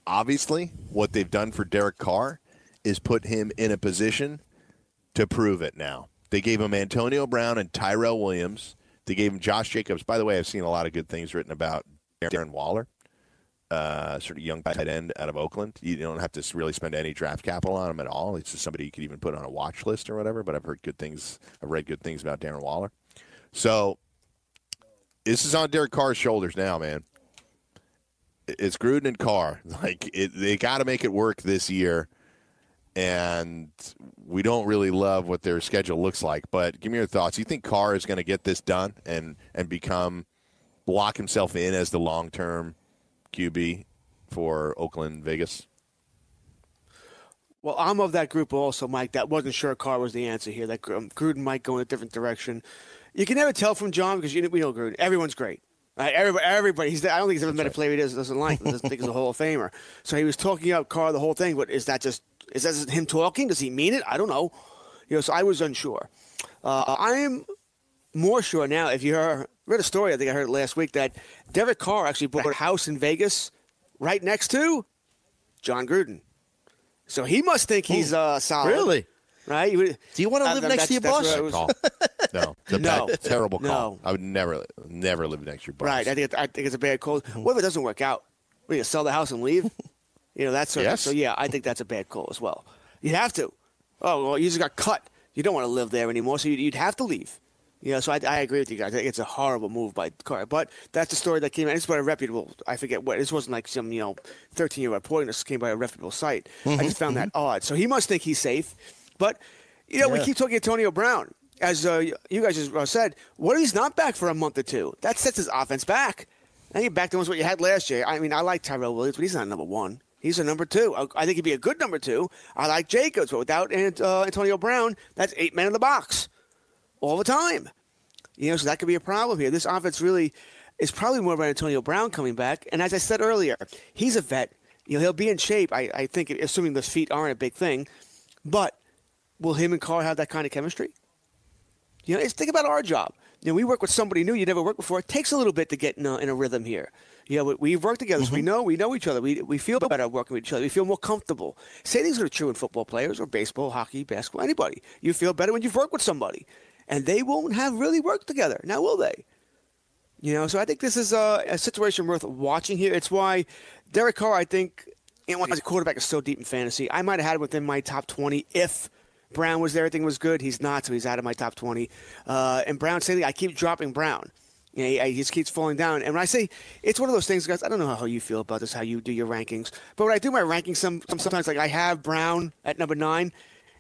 Obviously, what they've done for Derek Carr is put him in a position to prove it now. They gave him Antonio Brown and Tyrell Williams. They gave him Josh Jacobs. By the way, I've seen a lot of good things written about Darren Waller uh, sort of young tight end out of Oakland. You don't have to really spend any draft capital on him at all. It's just somebody you could even put on a watch list or whatever. But I've heard good things. I've read good things about Darren Waller. So this is on Derek Carr's shoulders now, man. It's Gruden and Carr. (laughs) Like it, they got to make it work this year. And we don't really love what their schedule looks like. But give me your thoughts. You think Carr is going to get this done and and become lock himself in as the long term QB for Oakland, Vegas? Well, I'm of that group also, Mike. That wasn't sure Carr was the answer here. That um, Gruden might go in a different direction. You can never tell from Jon because you know, we know Gruden. Everyone's great. Everybody, everybody. He's. I don't think he's ever met a player he doesn't, doesn't like. Doesn't think he's a Hall of Famer. So he was talking up Carr the whole thing. But is that just is that just him talking? Does he mean it? I don't know. You know. So I was unsure. Uh, I am more sure now. If you heard, read a story, I think I heard it last week that Derek Carr actually bought a house in Vegas right next to Jon Gruden. So he must think he's uh, solid. Really? Right? Do you want to Uh, live that- next to your boss? that's was- Call. (laughs) No, It's a No. bad- terrible call. No. I would never, never live next to your boss. Right. I think, it, I think it's a bad call. What if it doesn't work out? We you gonna sell the house and leave? (laughs) you know, that's sort of, Yes. so yeah, I think that's a bad call as well. You'd have to. Oh, well, you just got cut. You don't want to live there anymore, so you'd, you'd have to leave. You know, so I, I agree with you guys. I think it's a horrible move by Carr. But that's the story that came out. It's by a reputable, I forget what, this wasn't like some, you know, 13 year reporting. This came by a reputable site. I just found that odd. So he must think he's safe. But, you know, we keep talking Antonio Brown. as uh, you guys just uh, said, what if he's not back for a month or two? That sets his offense back. Now you're back to what you had last year. I mean, I like Tyrell Williams, but he's not number one. He's a number two. I- I think he'd be a good number two. I like Jacobs, but without uh, Antonio Brown, that's eight men in the box all the time. You know, so that could be a problem here. This offense really is probably more about Antonio Brown coming back. And as I said earlier, he's a vet. You know, he'll be in shape. I, I think, assuming those feet aren't a big thing. But will him and Carr have that kind of chemistry? You know, it's, think about our job. You know, we work with somebody new you never worked before. It takes a little bit to get in a, in a rhythm here. You know, we- we've worked together, so we mm-hmm. know we know each other. We, we feel better working with each other. We feel more comfortable. Same things are true in football players or baseball, hockey, basketball, anybody. You feel better when you've worked with somebody, and they won't have really worked together. Now, will they? You know, so I think this is a, a situation worth watching here. It's why Derek Carr, I think, know, as a quarterback is so deep in fantasy. I might have had within my top 20 if Brown was there, everything was good. He's not, so he's out of my top 20. Uh, and Brown, saying I keep dropping Brown. You know, he, he just keeps falling down. And when I say it's one of those things, guys, I don't know how you feel about this, how you do your rankings. But when I do my rankings, some sometimes like I have Brown at number nine.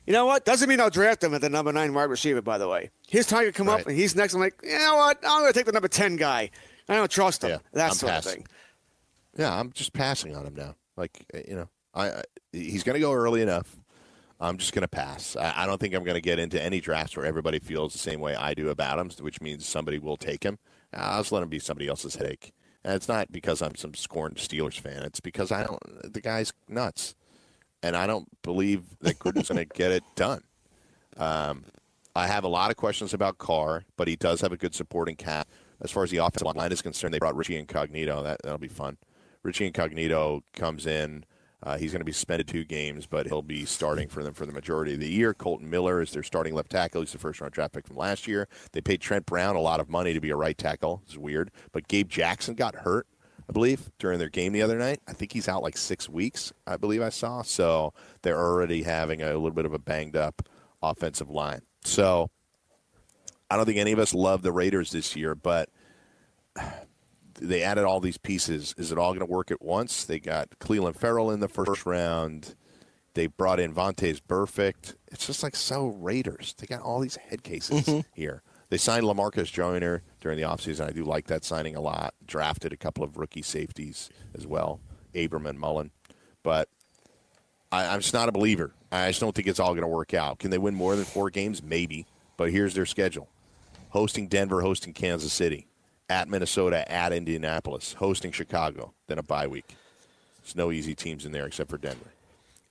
You know what? Doesn't mean I'll draft him at the number nine wide receiver. By the way, his time could come up and he's next. I'm like, you know what? I'm going to take the number ten guy. I don't trust him. Yeah, that I'm sort passing. of thing. Yeah, I'm just passing on him now. Like uh, you know, I, I he's going to go early enough. I'm just going to pass. I, I don't think I'm going to get into any drafts where everybody feels the same way I do about him, which means somebody will take him. I'll just let him be somebody else's headache. And it's not because I'm some scorned Steelers fan. It's because I don't. The guy's nuts, and I don't believe that Gruden's going to get it done. Um, I have a lot of questions about Carr, but he does have a good supporting cast. As far as the offensive line is concerned, they brought Richie Incognito. That that'll be fun. Richie Incognito comes in. Uh, he's going to be suspended two games, but he'll be starting for them for the majority of the year. Kolton Miller is their starting left tackle. He's the first round draft pick from last year. They paid Trent Brown a lot of money to be a right tackle. It's weird, but Gabe Jackson got hurt, I believe, during their game the other night. I think he's out like six weeks. I believe I saw. So they're already having a little bit of a banged up offensive line. So I don't think any of us love the Raiders this year, but (sighs) they added all these pieces. Is it all going to work at once? They got Clelin Ferrell in the first round. They brought in Vontaze Burfict. It's just like so Raiders. They got all these head cases mm-hmm. here. They signed Lamarcus Joyner during the offseason. I do like that signing a lot. Drafted a couple of rookie safeties as well, Abram and Mullen. But I, I'm just not a believer. I just don't think it's all going to work out. Can they win more than four games? Maybe. But here's their schedule hosting Denver, hosting Kansas City, at Minnesota, at Indianapolis, hosting Chicago, then a bye week. There's no easy teams in there except for Denver.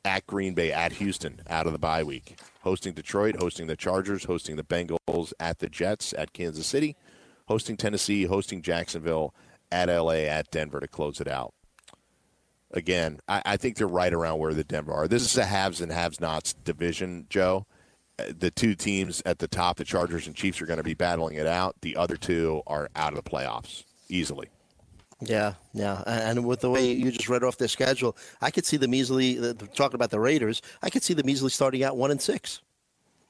At Green Bay, at Houston, out of the bye week. Hosting Detroit, hosting the Chargers, hosting the Bengals, at the Jets, at Kansas City, hosting Tennessee, hosting Jacksonville, at LA, at Denver to close it out. Again, I, I think they're right around where the Denver are. This is a haves and haves nots division, Joe. Uh, The two teams at the top, the Chargers and Chiefs, are going to be battling it out. The other two are out of the playoffs easily. Yeah, yeah, and with the way you just read off their schedule, I could see them easily. the- the- Talking about the Raiders, I could see them easily starting out one and six.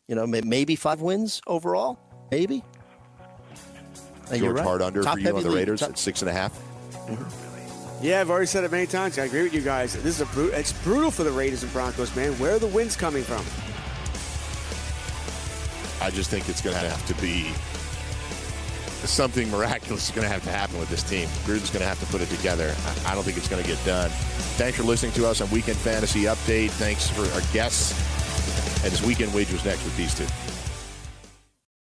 You know, maybe five wins overall, maybe. And you're George right. Hard under Top for you on heavy the league. Raiders Top- at six and a half. Yeah, I've already said it many times. I agree with you guys. This is a bru- it's brutal for the Raiders and Broncos, man. Where are the wins coming from? I just think it's going to have to be something miraculous is going to have to happen with this team. Gruden's going to have to put it together. I don't think it's going to get done. Thanks for listening to us on Weekend Fantasy Update. Thanks for our guests. And his weekend wagers next with these two.